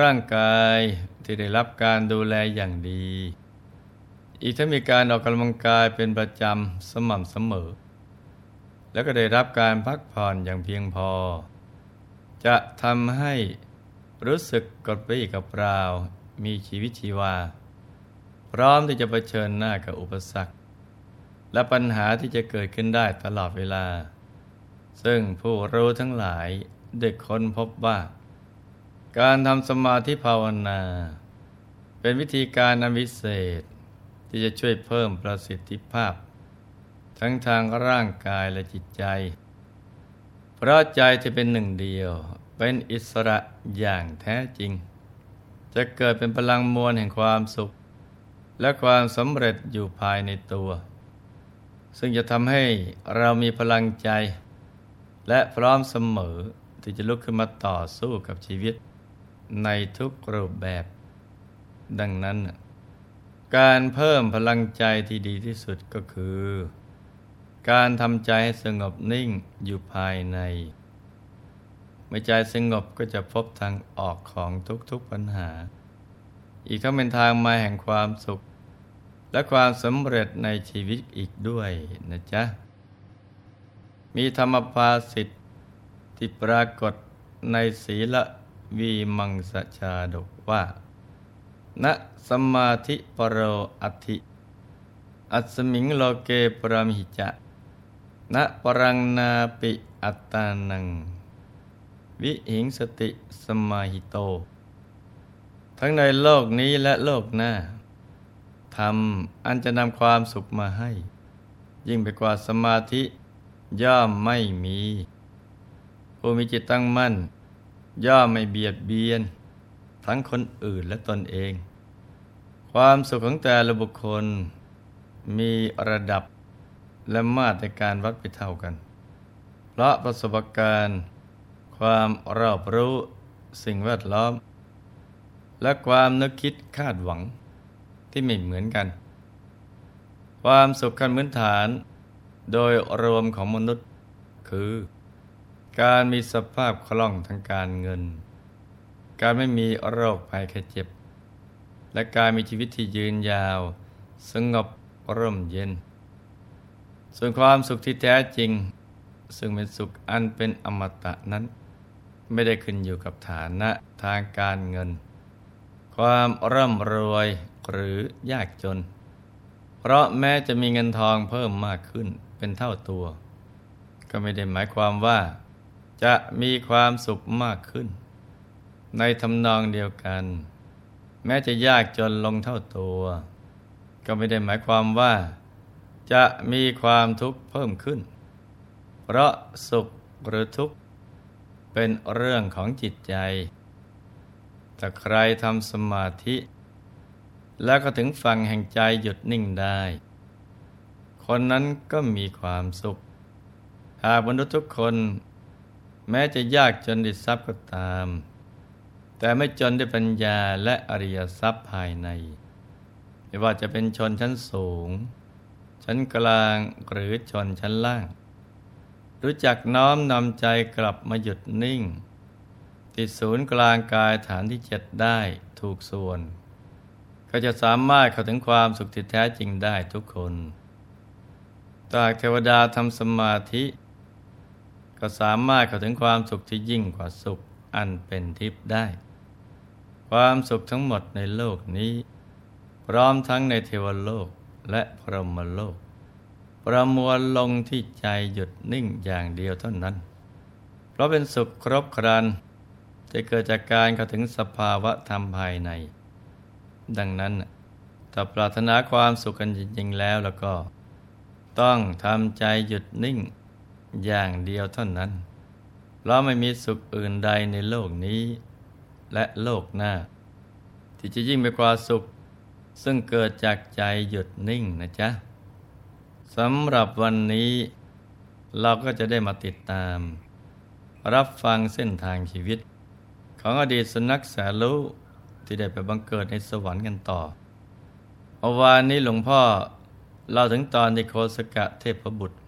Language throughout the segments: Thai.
ร่างกายที่ได้รับการดูแลอย่างดี อีกทั้งมีการออกกำลังกายเป็นประจำสม่ำเสมอ แล้วก็ได้รับการพักผ่อนอย่างเพียงพอ จะทำให้รู้สึกกดปรี้กับเปล่ามีชีวิตชีวา พร้อมที่จะะเผชิญหน้ากับอุปสรรค และปัญหาที่จะเกิดขึ้นได้ตลอดเวลา ซึ่งผู้รู้ทั้งหลายได้ค้นพบว่า การทำสมาธิภาวนา เป็นวิธีการอันวิเศษ ที่จะช่วยเพิ่มประสิทธิภาพ ทั้งทางร่างกายและจิตใจ เพราะใจจะเป็นหนึ่งเดียว เป็นอิสระอย่างแท้จริง จะเกิดเป็นพลังมวลแห่งความสุข และความสำเร็จอยู่ภายในตัว ซึ่งจะทำให้เรามีพลังใจ และพร้อมเสมอที่จะลุกขึ้นมาต่อสู้กับชีวิต ในทุกรูปแบบ ดังนั้น การเพิ่มพลังใจที่ดีที่สุดก็คือ การทำใจให้สงบนิ่งอยู่ภายใน เมื่อใจสงบก็จะพบทางออกของทุกๆปัญหา อีกทั้งเป็นทางมาแห่งความสุข และความสำเร็จในชีวิตอีกด้วยนะจ๊ะ มีธรรมภาสิทธิ์ที่ปรากฏในศีล วีมังสชาดกว่าณสมาธิปรโรอัติอัสมิงโลเกปรมิจจะณปรังนาปิอัตตานัง วิหิงสติสมาหิโต ทั้งในโลกนี้และโลกหน้าทำอันจะนำความสุขมาให้ ยิ่งไปกว่าสมาธิย่อมไม่มี ผู้มีจิตตั้งมั่น ย่อมไม่เบียดเบียน ทั้งคนอื่นและตนเอง ความสุขของแต่ละบุคคลมีระดับและมาตรการวัดไปเท่ากัน เพราะประสบการณ์ ความรอบรู้สิ่งแวดล้อม และความนึกคิดคาดหวังที่ไม่เหมือนกัน ความสุขขั้นพื้นฐาน โดยรวมของมนุษย์คือ การมีสภาพคล่องทางการเงิน การไม่มีโรคภัยแค่เจ็บ และการมีชีวิตที่ยืนยาว สงบร่มเย็น ส่วนความสุขที่แท้จริง ซึ่งเป็นสุขอันเป็นอมตะนั้น ไม่ได้ขึ้นอยู่กับฐานะทางการเงิน ความร่ำรวยหรือยากจน เพราะแม้จะมีเงินทองเพิ่มมากขึ้นเป็นเท่าตัว ก็ไม่ได้หมายความว่า จะมีความสุขมากขึ้น ในทำนองเดียวกัน แม้จะยากจนลงเท่าตัว ก็ไม่ได้หมายความว่า จะมีความทุกข์เพิ่มขึ้น เพราะสุขหรือทุกข์เป็นเรื่องของจิตใจ แต่ใครทำสมาธิ แล้วก็ถึงฝั่งแห่งใจหยุดนิ่งได้ คนนั้นก็มีความสุข หากมนุษย์ทุกคน แม้จะยากจนดิทรัพย์ก็ตาม แต่ไม่จนด้วยปัญญาและอริยทรัพย์ภายใน ไม่ว่าจะเป็นชนชั้นสูง ชั้นกลางหรือชนชั้นล่าง รู้จักน้อมนำใจกลับมาหยุดนิ่ง ติดศูนย์กลางกายฐานที่เจ็ดได้ถูกส่วน ก็จะสามารถเข้าถึงความสุขที่แท้จริงได้ทุกคนตากเทวดาทำสมาธิ ก็สามารถเข้าถึงความสุขที่ยิ่งกว่าสุขอันเป็นทิพย์ได้ ความสุขทั้งหมดในโลกนี้ พร้อมทั้งในเทวโลกและพรหมโลก ประมวลลงที่ใจหยุดนิ่งอย่างเดียวเท่านั้น เพราะเป็นสุขครบครันจะเกิดจากการเข้าถึงสภาวะธรรมภายใน ดังนั้นถ้าปรารถนาความสุขกันจริงๆแล้วแล้วก็ ต้องทำใจหยุดนิ่ง อย่างเดียวเท่านั้น เพราะไม่มีสุขอื่นใดในโลกนี้ และโลกหน้า ที่จะยิ่งไปกว่าสุข ซึ่งเกิดจากใจหยุดนิ่งนะจ๊ะสำหรับวันนี้ เราก็จะได้มาติดตาม รับฟังเส้นทางชีวิต ของอดีตสุนัขแสลูที่ได้ไปบังเกิดในสวรรค์กันต่อเมื่อวานนี้หลวงพ่อเราถึงตอนที่โคสกะเทพบุตร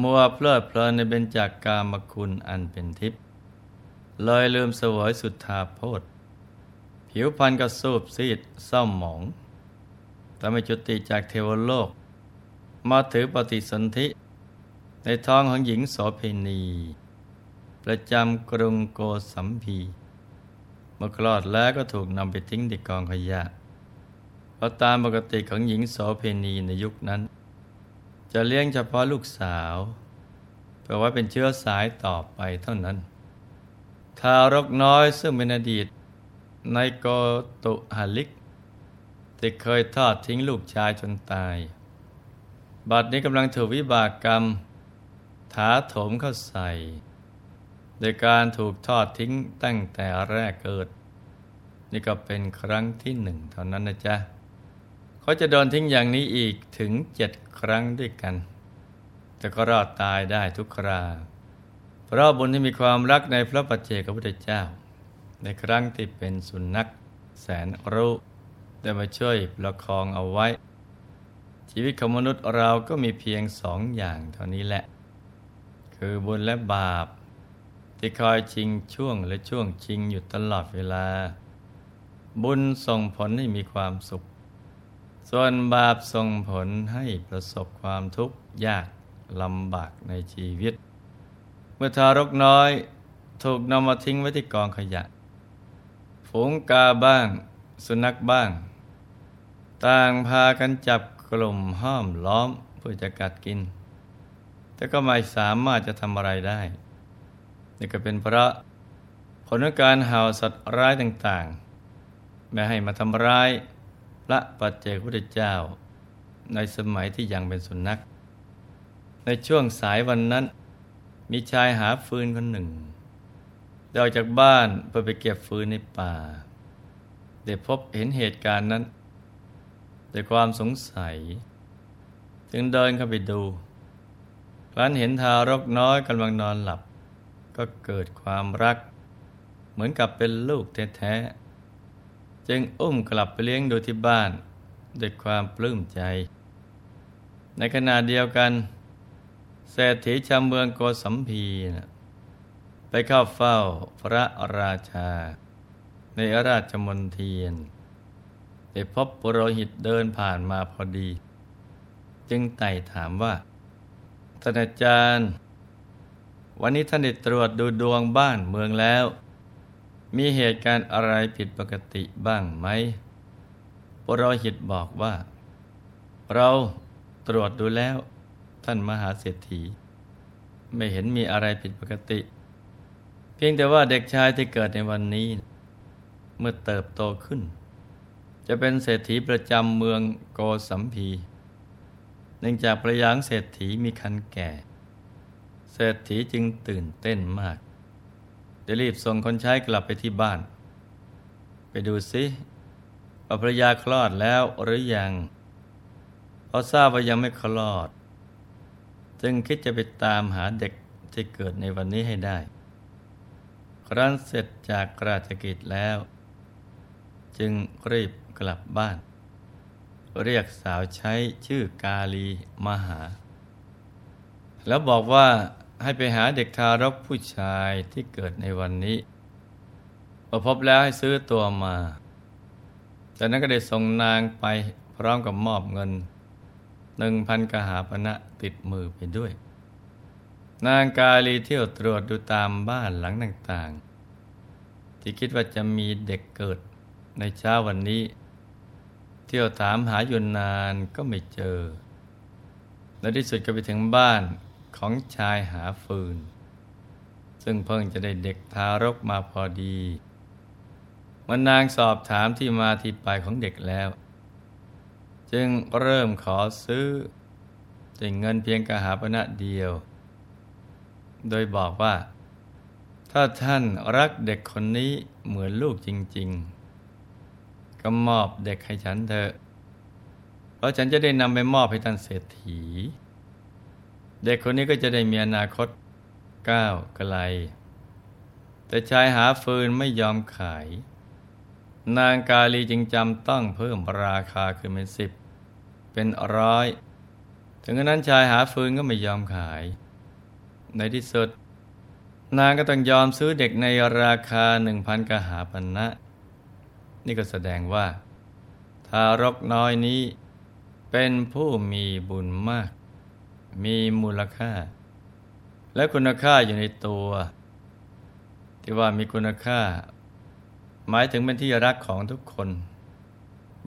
มัวเพลิดเพลินในเบญจากกามคุณอันเป็นทิพย์เลยลืมสวยสุดทาโพธผิวพรรณก็สูบซีดเศร้าหมองทำให้จุติจากเทวโลก มาถือปฏิสนธิ ในท้องของหญิงโสเพณี ประจำกรุงโกสัมพีเมื่อคลอดแล้วก็ถูกนำไปทิ้งในกองขยะเพราะตามปกติของหญิงโสเพณีในยุคนั้น จะเลี้ยงเฉพาะลูกสาวเพื่อว่าเป็นเชื้อสายต่อไปเท่านั้น ทารกน้อยซึ่งเป็นอดีตในโกตุหาลิกที่เคยทอดทิ้งลูกชายจนตาย บัดนี้กำลังถูกวิบากกรรม ถาโถมเข้าใส่ โดยการถูกทอดทิ้งตั้งแต่แรกเกิด นี่ก็เป็นครั้งที่หนึ่งเท่านั้นนะจ๊ะ เขาจะโดนทิ้งอย่างนี้อีกถึงเจ็ดครั้งด้วยกัน แต่ก็รอดตายได้ทุกครา เพราะบุญที่มีความรักในพระปัจเจกพุทธเจ้า ในครั้งที่เป็นสุนัขแสนรู้ได้มาช่วยประคองเอาไว้ ชีวิตของมนุษย์เราก็มีเพียงสองอย่างเท่านี้แหละ คือบุญและบาป ที่คอยชิงช่วงและช่วงชิงอยู่ตลอดเวลา บุญส่งผลให้มีความสุข ส่วนบาปส่งผลให้ประสบความทุกข์ยากลำบากในชีวิต เมื่อทารกน้อยถูกนำมาทิ้งไว้ที่กองขยะ ฝูงกาบ้าง สุนัขบ้าง ต่างพากันจับกลุ่มห้อมล้อมเพื่อจะกัดกิน แต่ก็ไม่สามารถจะทำอะไรได้ นี่ก็เป็นเพราะผลของการเห่าสัตว์ร้ายต่างๆไม่ให้มาทำร้าย ระปัจเจกพุทธเจ้า ในสมัยที่ยังเป็นสุนัข ในช่วงสายวันนั้น มีชายหาฟืนคนหนึ่งเดินจากบ้านเพื่อไปเก็บฟืนในป่า ได้พบเห็นเหตุการณ์นั้นด้วยความสงสัย จึงเดินเข้าไปดูครั้นเห็นทารกน้อยกำลังนอนหลับ ก็เกิดความรัก เหมือนกับเป็นลูกแท้ๆ จึงอุ้มกลับไปเลี้ยงดูที่บ้านด้วยความปลื้มใจ ในขณะเดียวกันเศรษฐีชาวเมืองโกสัมพีนะไปเข้าเฝ้าพระราชา ในราชมณฑีนไปพบปุโรหิตเดินผ่านมาพอดี จึงไต่ถามว่าท่านอาจารย์ วันนี้ท่านได้ตรวจดูดวงบ้านเมืองแล้ว มีเหตุการณ์อะไรผิดปกติบ้างไหมปุโรหิตบอกว่า เราตรวจดูแล้ว ท่านมหาเศรษฐี ไม่เห็นมีอะไรผิดปกติ เพียงแต่ว่าเด็กชายที่เกิดในวันนี้ เมื่อเติบโตขึ้น จะเป็นเศรษฐีประจำเมืองโกสัมพีเนื่องจากประยางเศรษฐีมีคันแก่ เศรษฐีจึงตื่นเต้นมาก จะรีบส่งคนใช้กลับไปที่บ้าน ไปดูซิว่าภรรยาคลอดแล้วหรือยังพอทราบว่ายังไม่คลอด จึงคิดจะไปตามหาเด็กที่เกิดในวันนี้ให้ได้ ครั้นเสร็จจากราชกิจแล้ว จึงรีบกลับบ้าน เรียกสาวใช้ชื่อกาลีมาหา แล้วบอกว่า ให้ไปหาเด็กทารกผู้ชายที่เกิดในวันนี้พอพบแล้วให้ซื้อตัวมา จากนั้นก็ได้ส่งนางไปพร้อมกับมอบเงินหนึ่งพันกหาปณะติดมือไปด้วย นางกาลีเที่ยวตรวจดูตามบ้านหลังต่างๆ ที่คิดว่าจะมีเด็กเกิดในเช้าวันนี้ เที่ยวถามหาอยู่นานก็ไม่เจอ ในที่สุดก็ไปถึงบ้าน ของชายหาฟืน ซึ่งเพิ่งจะได้เด็กทารกมาพอดีมันนางสอบถามที่มาที่ไปของเด็กแล้ว จึงเริ่มขอซื้อแต่เงินเพียงกระหาปณะเดียว โดยบอกว่า ถ้าท่านรักเด็กคนนี้เหมือนลูกจริง ๆ ก็มอบเด็กให้ฉันเถอะ เพราะฉันจะได้นำไปมอบให้ท่านเศรษฐี เด็กคนนี้ก็จะได้มีอนาคตก้าวไกล แต่ชายหาฟืนไม่ยอมขาย นางกาลีจึงจำต้องเพิ่มราคาขึ้นเป็นสิบเป็นร้อย ถึงนั้นชายหาฟืนก็ไม่ยอมขาย ในที่สุด นางก็ต้องยอมซื้อเด็กในราคาหนึ่งพันกหาปันนะ นี่ก็แสดงว่า ทารกน้อยนี้เป็นผู้มีบุญมาก มีมูลค่า และคุณค่าอยู่ในตัว ที่ว่ามีคุณค่า หมายถึงเป็นที่รักของทุกคน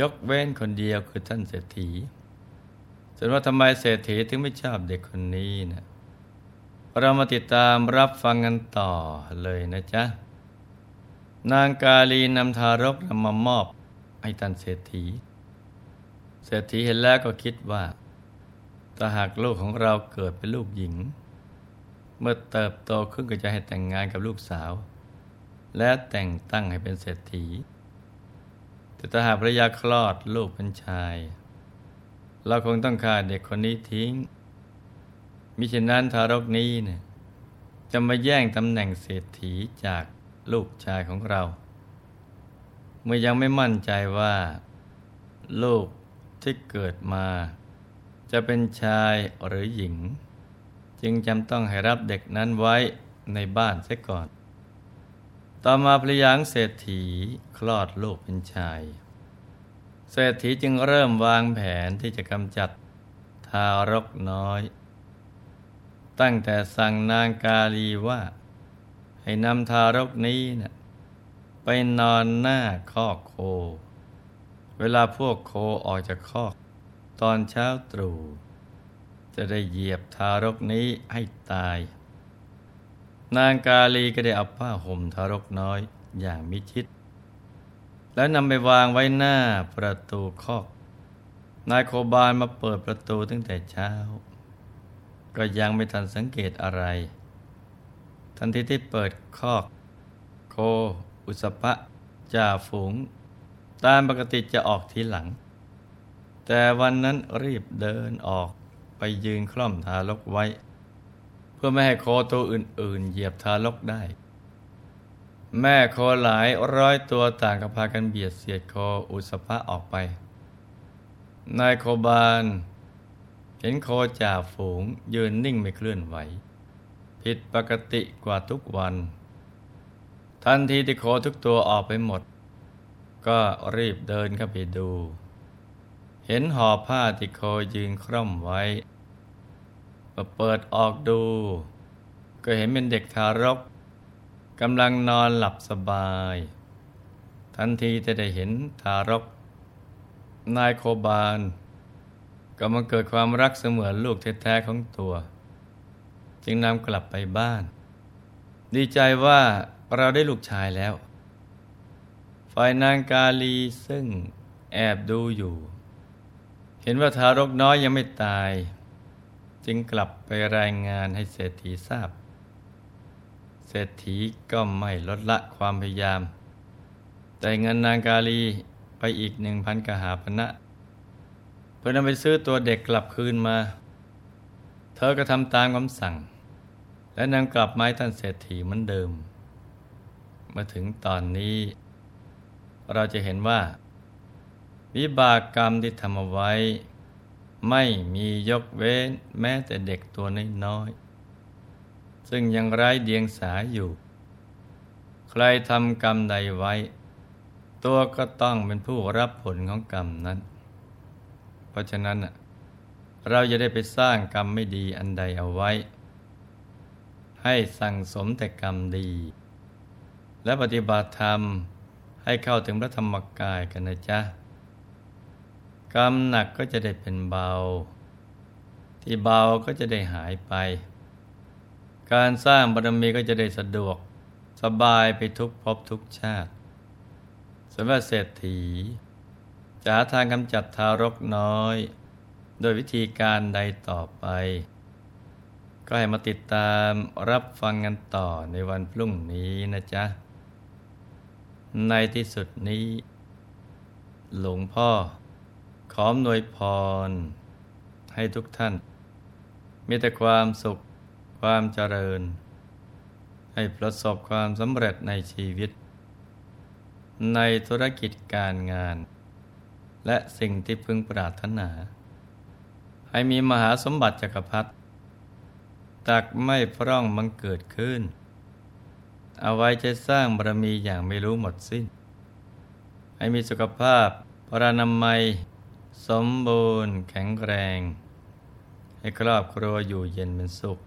ยกเว้นคนเดียวคือท่านเศรษฐีส่วนว่าทำไมเศรษฐีถึงไม่ชอบเด็กคนนี้นะเรามาติดตามรับฟังกันต่อเลยนะจ๊ะ นางกาลีนำทารกนำมามอบให้ท่านเศรษฐี เศรษฐีเห็นแล้วก็คิดว่า ถ้าหากลูกของเราเกิดเป็นลูกหญิง เมื่อเติบโตขึ้นก็จะให้แต่งงานกับลูกสาว และแต่งตั้งให้เป็นเศรษฐี แต่ถ้าหากภรรยาคลอดลูกเป็นชาย เราคงต้องฆ่าเด็กคนนี้ทิ้ง มิฉะนั้นทารกนี้เนี่ยจะมาแย่งตำแหน่งเศรษฐีจากลูกชายของเรา เมื่อยังไม่มั่นใจว่า ลูกที่เกิดมา จะเป็นชายหรือหญิง จึงจำต้องให้รับเด็กนั้นไว้ในบ้านเสียก่อน ต่อมาพระยางเศรษฐีคลอดลูกเป็นชาย เศรษฐีจึงเริ่มวางแผนที่จะกำจัดทารกน้อย ตั้งแต่สั่งนางกาลีว่า ให้นำทารกนี้นะไปนอนหน้าคอกโค เวลาพวกโคออกจากคอก ตอนเช้าตรู่จะได้เหยียบทารกนี้ให้ตาย นางกาลีก็ได้เอาผ้าห่มทารกน้อยอย่างมิชิด แล้วนำไปวางไว้หน้าประตูคอก นายโคบาลมาเปิดประตูตั้งแต่เช้า ก็ยังไม่ทันสังเกตอะไร ทันทีที่เปิดคอก โค อุสปะจ่าฝูง ตามปกติจะออกทีหลัง แต่วันนั้นรีบเดินออกไปยืนคล่อมทารกไว้ เพื่อไม่ให้โคตัวอื่น ๆ เหยียบทารกได้ แม่โคหลายร้อยตัวต่างกับพากันเบียดเสียดโคอุสปะออกไป นายโคบาล เห็นโคจ่าฝูงยืนนิ่งไม่เคลื่อนไหว ผิดปกติกว่าทุกวัน ทันทีที่โคทุกตัวออกไปหมด ก็รีบเดินเข้าไปดู เห็นห่อผ้าที่โคยยืนคร่อมไว้พอเปิดออกดู ก็เห็นเป็นเด็กทารกกำลังนอนหลับสบาย ทันทีจะได้เห็นทารก นายโคบาล ก็มาเกิดความรักเสมือนลูกแท้ๆของตัว จึงนำกลับไปบ้าน ดีใจว่าเราได้ลูกชายแล้ว ฝ่ายนางกาลีซึ่งแอบดูอยู่ ห็นว่าทารกน้อยยังไม่ตาย จึงกลับไปรายงานให้เศรษฐีทราบ เศรษฐีก็ไม่ลดละความพยายาม แต่เงินนางกาลีไปอีกหนึ่งพันกหาพนะ เพื่อนำไปซื้อตัวเด็กกลับคืนมา เธอก็ทำตามคำสั่ง และนำกลับไม้ท่านเศรษฐีเหมือนเดิม มาถึงตอนนี้ เราจะเห็นว่า วิบากกรรมที่ทำเอาไว้ ไม่มียกเว้นแม้แต่เด็กตัวน้อยๆซึ่งยังไร้เดียงสาอยู่ ใครทำกรรมใดไว้ ตัวก็ต้องเป็นผู้รับผลของกรรมนั้น เพราะฉะนั้นเราจะได้ไปสร้างกรรมไม่ดีอันใดเอาไว้ ให้สั่งสมแต่กรรมดี และปฏิบัติธรรมให้เข้าถึงพระธรรมกายกันนะจ๊ะ กรรมหนักก็จะได้เป็นเบา ที่เบาก็จะได้หายไป การสร้างบารมีก็จะได้สะดวกสบายไปทุกภพทุกชาติสำหรับเศรษฐีจะหาทางกำจัดทารกน้อย โดยวิธีการใดต่อไป ก็ให้มาติดตามรับฟังกันต่อในวันพรุ่งนี้นะจ๊ะ ในที่สุดนี้ หลวงพ่อ อมนวยพร ให้ทุกท่าน มีแต่ความสุขความเจริญ ให้ประสบความสำเร็จในชีวิต ในธุรกิจการงาน และสิ่งที่พึงปรารถนา ให้มีมหาสมบัติจักรพรรดิตักไม่พร่องมังเกิดขึ้น เอาไว้จะสร้างบารมีอย่างไม่รู้หมดสิ้น ให้มีสุขภาพปรานามัย สมบูรณ์แข็งแรง ให้ครอบครัวอยู่เย็นเป็นสุข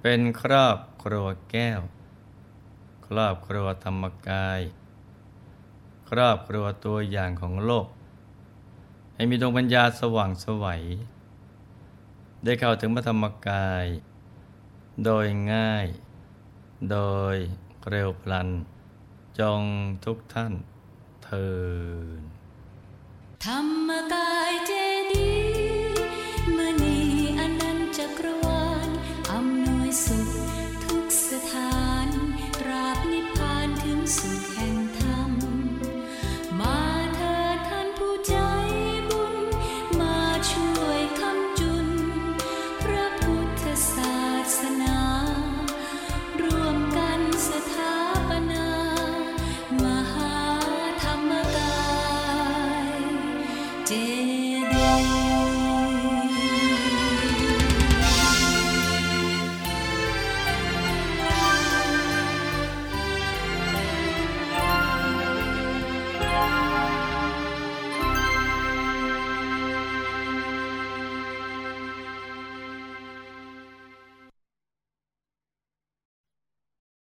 เป็นครอบครัวแก้ว ครอบครัวธรรมกาย ครอบครัวตัวอย่างของโลก ให้มีดวงปัญญาสว่างสวัย ได้เข้าถึงพระธรรมกาย โดยง่าย โดยเร็วพลัน จงทุกท่านเทิน ธรรมกายเจดีย์มณีอนันต์จักรวาลอำนวยสุขทุกสถานตราบนิพพานถึงสุด